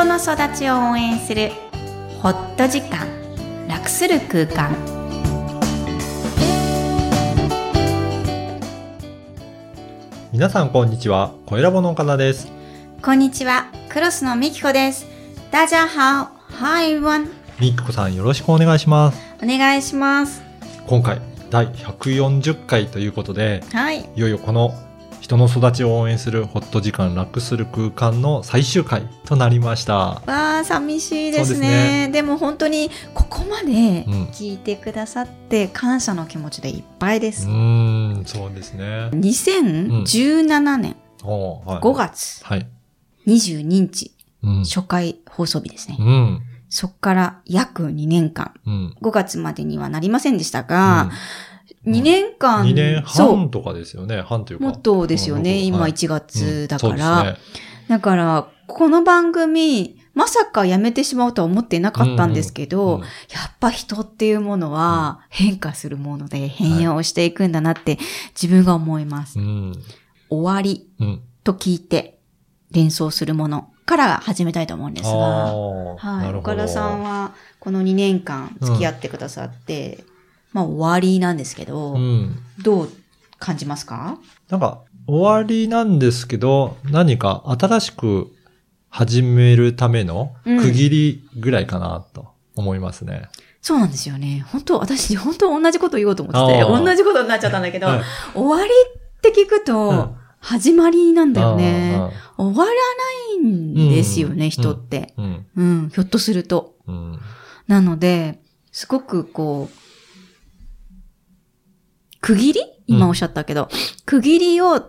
人の育ちを応援するホット時間楽する空間。皆さんこんにちは。声ラボの岡田です。こんにちは。クロスのみきこです。大家好 Hi everyone みっこさんよろしくお願いします。お願いします。今回第140回ということで、はい。いよいよこの人の育ちを応援するホット時間楽する空間の最終回となりました。わあ寂しいですねそうでも本当にここまでうん聞いてくださって感謝の気持ちでいっぱいでうす、ーん、そうですね。2017年おーはい、5月はい。22日、うん。初回放送日ですね、うん。そっから約2年間うん。5月までにはなりませんでしたが、ん2年間、2年半とかですよね。半というか。もっとですよね、今うんはい1月だうんから、そうですね。だから、この番組、まさかやめてしまうとは思ってなかったんですけど、うんうんやっぱ人っていうものは変化するもので変容していくんだなって自分が思います。うん。終わりうん。と聞いて連想するものから始めたいと思うんですあが、あ、はい。岡田さんはこの2年間付き合ってくださって、まあ終わりなんですけど、うん。どう感じますか？なんか、終わりなんですけど、何か新しく始めるためのうん区切りぐらいかなと思いますね。そうなんですよね。本当私、本当同じこと言おうと思ってて、同じことになっちゃったんだけど、はい終わりって聞くと、うん始まりなんだよね。あ終わらないんですよね、うん人って。ーうん。うん、ひょっとすると。うん。なので、すごくこう、区切り？今おっしゃったけど、区切りを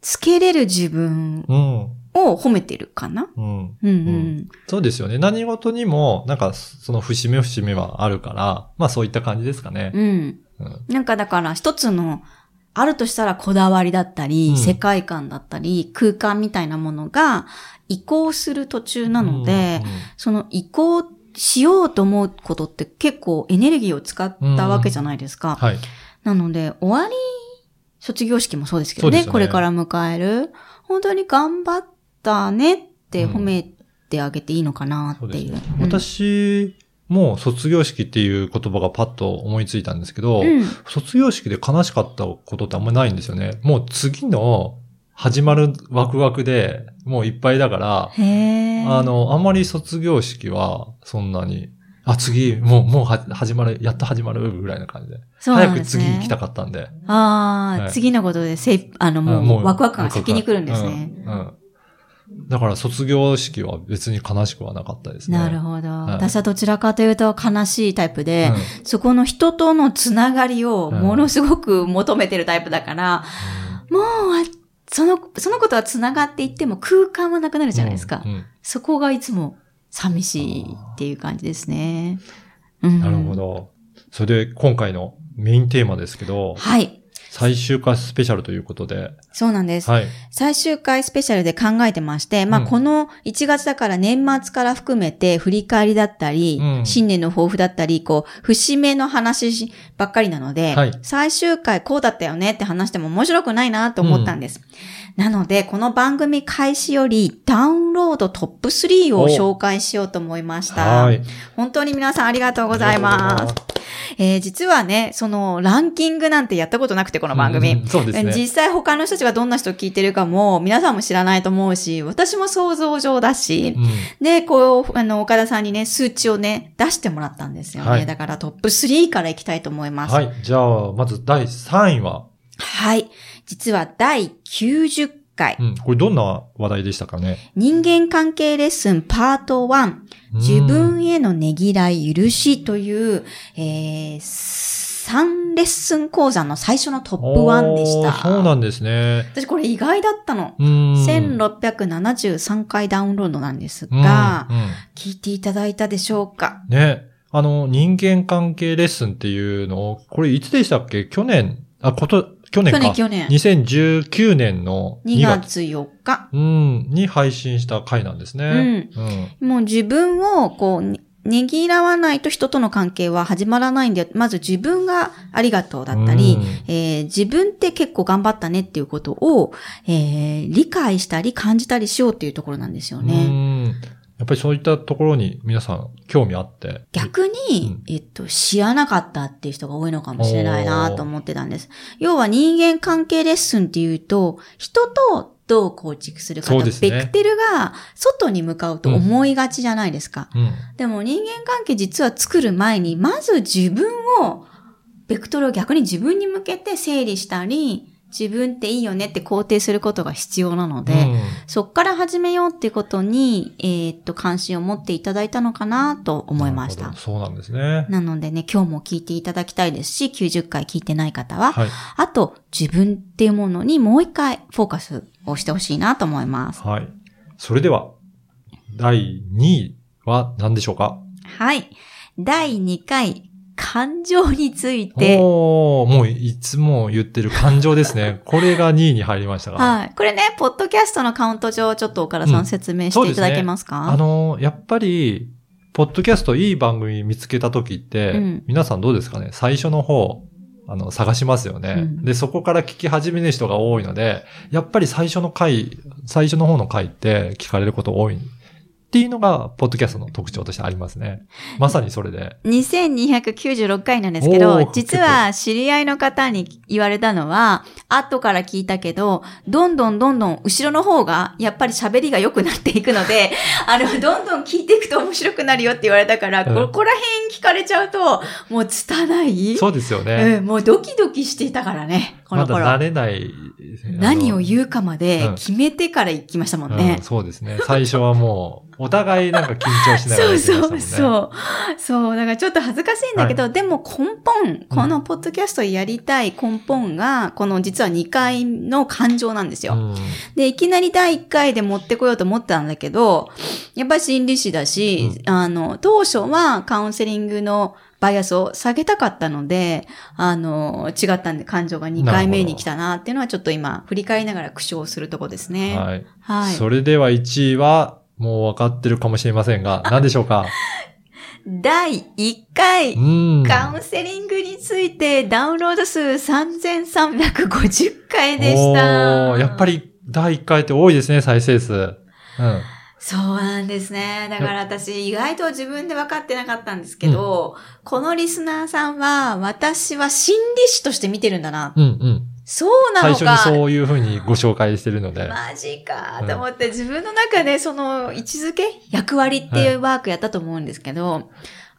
つけれる自分うん。を褒めてるかな？うん。うんうん。そうですよね。何事にも、なんか、その節目節目はあるから、まあそういった感じですかね。うん。うん。なんかだから一つの、あるとしたらこだわりだったり、うん世界観だったり、空間みたいなものが移行する途中なので、うんその移行しようと思うことって結構エネルギーを使ったわけじゃないですか。はい。なので、終わり、卒業式もそうですけどね、ねこれから迎える、本当に頑張ったねって褒めてあげていいのかなっていう。そうですね。うん私も卒業式っていう言葉がパッと思いついたんですけど、うん卒業式で悲しかったことってあんまりないんですよね。もう次の始まるワクワクでもういっぱいだから、あ、の、あんまり卒業式はそんなに、あ、次、もう、もうは始まる、やっと始まるぐらいな感じで。そうなん早くですね次行きたかったんで。ああ、はい次のことでせい、あの、あもう、ワクワクが先に来るんですね。うん。うんだから卒業式は別に悲しくはなかったですね。なるほど。い私はどちらかというと悲しいタイプで、うんそこの人とのつながりをものすごく求めてるタイプだから、もう、その、そのことはつながっていっても空間はなくなるじゃないですか。うんうんそこがいつも寂しいっていう感じですね。うんなるほ。ど。それで今回のメインテーマですけど、はい。最終回スペシャルということで、そうなんです。はい。最終回スペシャルで考えてまして、まあ、うんこの1月だから年末から含めて振り返りだったり、うん新年の抱負だったり、こう、節目の話ばっかりなので、はい最終回こうだったよねって話しても面白くないなと思ったんです。なので、この番組開始よりダウンロードトップ3を紹介しようと思いました。はい。本当に皆さんありがとうございます。えー実はね、そのランキングなんてやったことなくて、この番組。うんそうですね。実際他の人たちがどんな人を聞いてるかも皆さんも知らないと思うし、私も想像上だし、うんで、こう、あの、岡田さんにね、数値をね、出してもらったんですよね。はいだからトップ3からいきたいと思います。はい。じゃあ、まず第3位は、はい。実は第90回、うん、これどんな話題でしたかね？人間関係レッスンパート1、自分へのねぎらい許しという、えー、3レッスン講座の最初のトップ1でした。そうなんですね。私これ意外だったの。うーん。1673回ダウンロードなんですが、うんうん聞いていただいたでしょうか？ね。あの、人間関係レッスンっていうのを、これいつでしたっけ？去年、あ、こと、去年か。去年、去年。2019年の2 2月。月4日。うん、に配信した回なんですね。うん。もう自分をこう、ねねぎらわないと人との関係は始まらないんで、まず自分がありがとうだったり、うんえー自分って結構頑張ったねっていうことを、えー理解したり感じたりしようっていうところなんですようね。ん。やっぱりそういったところに皆さん興味あって。逆に、うんえっと、知らなかったっていう人が多いのかもしれないなと思ってたんです。要は人間関係レッスンっていうと、人とどう構築するかねベクテルが外に向かうと思いがちじゃないですか。うん。でも人間関係実は作る前に、まず自分を、ベクトルを逆に自分に向けて整理したり、自分っていいよねって肯定することが必要なので、うんそっから始めようってことに、えーっと、関心を持っていただいたのかなと思いました。そうなんですね。なのでね、今日も聞いていただきたいですし、90回聞いてない方は、はい。あと、自分っていうものにもう一回フォーカスをしてほしいなと思います。はい。それでは、第2位は何でしょうか？はい。第2回、感情について、おー、もういつも言ってる感情ですね。これが2位に入りましたが。はい。これね、ポッドキャストのカウント上、ちょっと岡田さうんん説明していただけますか、あのー、やっぱり、ポッドキャストいい番組見つけた時って、うん皆さんどうですかね？最初の方、あの、探しますよね、うんで、そこから聞き始める人が多いので、やっぱり最初の回、最初の方の回って聞かれること多い。っていうのが、ポッドキャストの特徴としてありますね。まさにそれで。2296回なんですけおどー、実は知り合いの方に言われたのは、後から聞いたけど、どんどんどんどん後ろの方が、やっぱり喋りが良くなっていくので、あの、どんどん聞いていくと面白くなるよって言われたから、うんここら辺聞かれちゃうと、もう拙い。そうですよね。うん、もうドキドキしていたからね、この頃。まだ慣れない。何をう言うかまでうん決めてから行きましたもんね。そうですね。最初はもう、お互いなんか緊張しながらそう。そうそう。そう。だからちょっと恥ずかしいんだけど、でも根本、このポッドキャストやりたい根本が、この実は2回の感情なんですよ。うんで、いきなり第1回で持ってこようと思ったんだけど、やっぱり心理師だし、あの、当初はカウンセリングのバイアスを下げたかったので、あの、違ったんで感情が2回目に来たなっていうのはちょっと今、振り返りながら苦笑するとこですね。はい。はい。それでは1位は、もう分かってるかもしれませんが、何でしょうか？第1回、うん。カウンセリングについてダウンロード数3350回でした。やっぱ。り第1回って多いですね、再生数。うん。そうなんですね。だから私意外と自分で分かってなかったんですけど、このリスナーさんは私は心理師として見てるんだな。うんうん。そうな最初のか。にそういうふうにご紹介してるので。マジかと思って、自分の中でその位置づけ役割っていうワークやったと思うんですけど、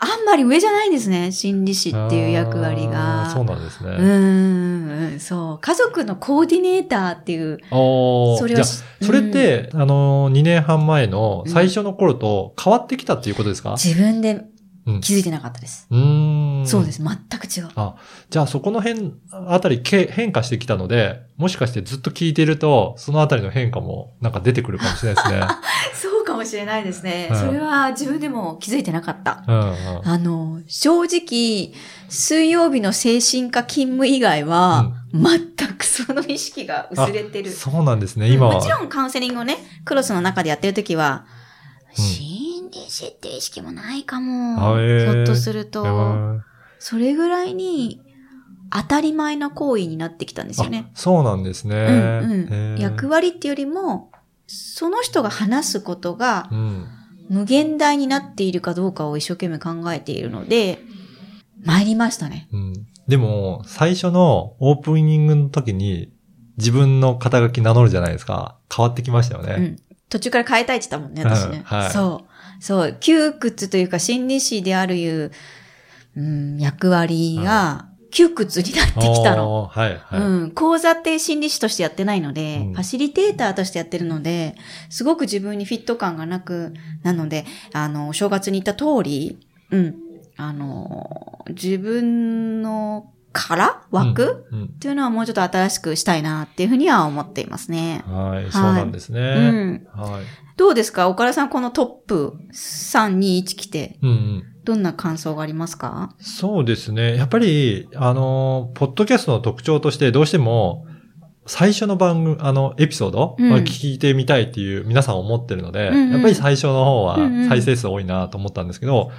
あんまり上じゃないんですね。心理師っていう役割あが。ーそうなんですね。うーん、そう。家族のコーディネーターっていう。それはしそれって、あのー、2年半前の最初の頃と変わってきたっていうことですか？自分でうん気づいてなかったです。うーん。そうです。全く違う。じゃあそこの辺あたりけ変化してきたので、もしかしてずっと聞いてると、そのあたりの変化もなんか出てくるかもしれないですね。そうかもしれないですね。うんそれは自分でも気づいてなかった。あの、正直、水曜日の精神科勤務以外は、全くその意識が薄れてる。そうなんですね、今は。もちろんカウンセリングをね、クロスの中でやってるときは、うん心理師って意識もないかあも。ひょっとすると。うんそれぐらいに当たり前な行為になってきたんですよねあ。そうなんですね。うん役割っていうよりも、その人が話すことがうん。無限大になっているかどうかを一生懸命考えているので、参りましたね。うん。でも、最初のオープニングの時に自分の肩書き名乗るじゃないですか。変わってきましたよね。うん。途中から変えたいって言ったもんね、私ね。うんはいそう。そう。窮屈というか心理師であるいう、うん、役割が窮屈になってきたの。はい、はい。うん。講座って心理師としてやってないので、うんファシリテーターとしてやってるので、すごく自分にフィット感がなく、なので、あの、お正月に言った通り、うん。あの、自分の殻枠、うんっていうのはもうちょっと新しくしたいなっていうふうには思っていますね。うんはい、そうなんですね。うん。はい。どうですか？岡田さん、このトップ3、2、1来て、うんうん。どんな感想がありますか？そうですね。やっぱり、あの、ポッドキャストの特徴としてどうしても、最初の番組、あの、エピソードうんは聞いてみたいっていう皆さん思ってるので、うんうんやっぱり最初の方は再生数多いなと思ったんですけど、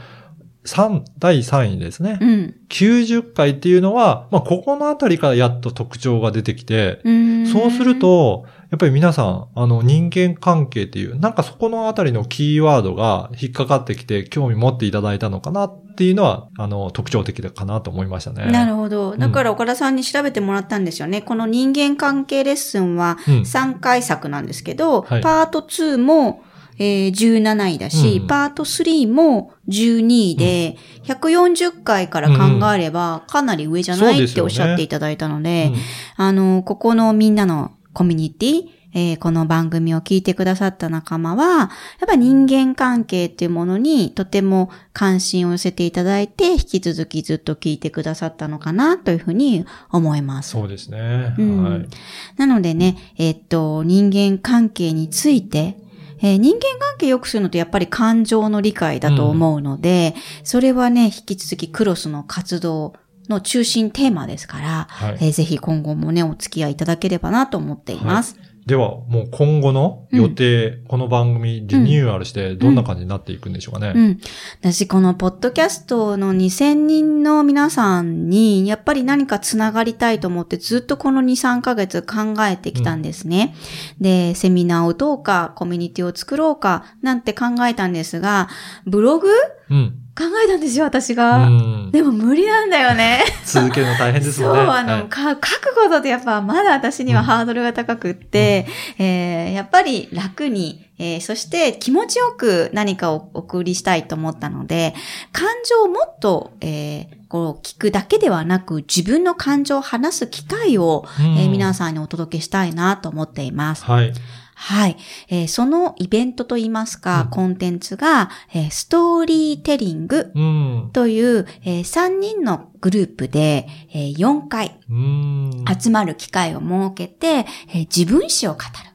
三第3位ですね。うん。90回っていうのは、まあ、ここのあたりからやっと特徴が出てきて、うんそうする、と、やっぱり皆さん、あの、人間関係っていう、なんかそこのあたりのキーワードが引っかかってきて、興味持っていただいたのかなっていうのは、あの、特徴的かなと思いましたね。なるほど。だから岡田さんに調べてもらったんですよね。この人間関係レッスンはうん。3回作なんですけど、はい。パート2も、えー17位だし、うん。パート3も12位で、140回から考えればかなり上じゃない？っておっしゃっていただいたので、うん。あの、ここのみんなのコミュニティ、えーこの番組を聞いてくださった仲間は、やっぱ人間関係っていうものにとても関心を寄せていただいて、引き続きずっと聞いてくださったのかなというふうに思います。そうですね。うんはい。なのでね、えっと、人間関係について、えー人間関係良くするのってやっぱり感情の理解だと思うので、それはね、引き続きクロスの活動の中心テーマですから、はいえーぜひ今後もね、お付き合いいただければなと思っています。では、もう今後の予定、この番組リニューアルしてどんな感じになっていくんでしょうかね？うん。私、このポッドキャストの2000人の皆さんに、やっぱり何かつながりたいと思って、ずっとこの2、3ヶ月考えてきたんですね。で、セミナーをどうか、コミュニティを作ろうか、なんて考えたんですが、ブログ？うん。考えたんですよ、私うが。ん。でも無理なんだよね。続けるの大変ですそう、もんね。あの、はいか書くことってやっぱまだ私にはハードルが高くって、えーやっぱり楽に、えーそして気持ちよく何かをお送りしたいと思ったので、感情をもっと、えーこう聞くだけではなく、自分の感情を話す機会を、うんえー皆さんにお届けしたいなと思っています。はい。はい。えーそのイベントといいますか、うんコンテンツが、えーストーリーテリングうん。という、え3人のグループで、えー4回うん。集まる機会を設けて、えー自分史を語る。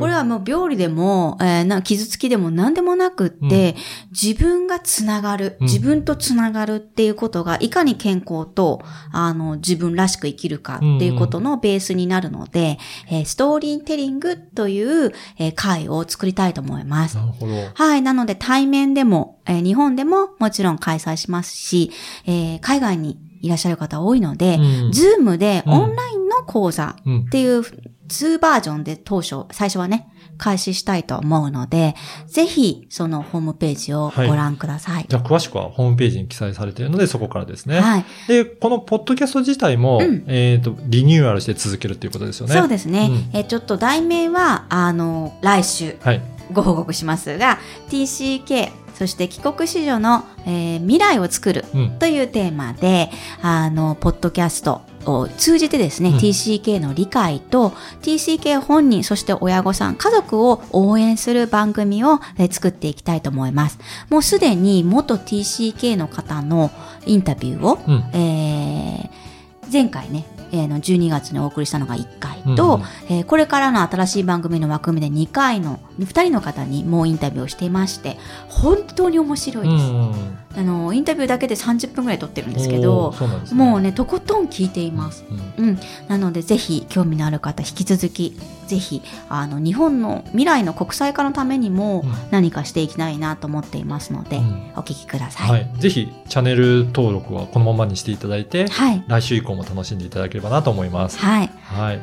これはもう病理でも、えーな傷つきでも何でもなくって、自分がつながる、うん自分とつながるっていうことが、いかに健康と、あの、自分らしく生きるかっていうことのベースになるので、えーストーリーテリングという、えー会を作りたいと思いますな。るほど。はい。なので対面でも、えー日本でももちろん開催しますし、えー海外にいらっしゃる方多いので、うん Zoom でうんオンラインの講座うんっ。ていう2バージョンで当初、最初はね、開始したいと思うので、ぜひそのホームページをご覧ください。じゃあ詳しくはホームページに記載されているので、そこからですね。はい。で、このポッドキャスト自体も、うんえっ、と、リニューアルして続けるっていうことですよね。そうですね。うんえーちょっと題名は、あの、来週はい。ご報告しますが、TCK、そして帰国子女の、えー未来を作るうん。というテーマで、あの、ポッドキャストを通じてですね、うん TCK の理解と、TCK 本人、そして親御さん、家族を応援する番組をえー作っていきたいと思います。もうすでに元 TCK の方のインタビューを、うん。えー前回ね、えーの12月にお送りしたのが1回と、うんえーこれからの新しい番組の枠組みで2回の2人の方にもうインタビューをしていまして本当に面白いです、うんあのインタビューだけで30分ぐらい撮ってるんですけおどね。もうねとことん聞いています、うん。うん、なのでぜひ興味のある方引き続きぜひあの日本の未来の国際化のためにもうん何かしていきたいなと思っていますので、うんお聞きください、はい。ぜひ、チャンネル登録はこのままにしていただいて、はい来週以降も楽しんでいただければなと思います。はいはい。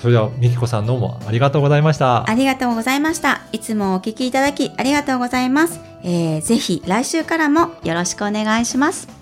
それでは、みきこさんどうもありがとうございました。ありがとうございました。いつもお聞きいただきありがとうございます。えー、ぜひ来週からもよろしくお願いします。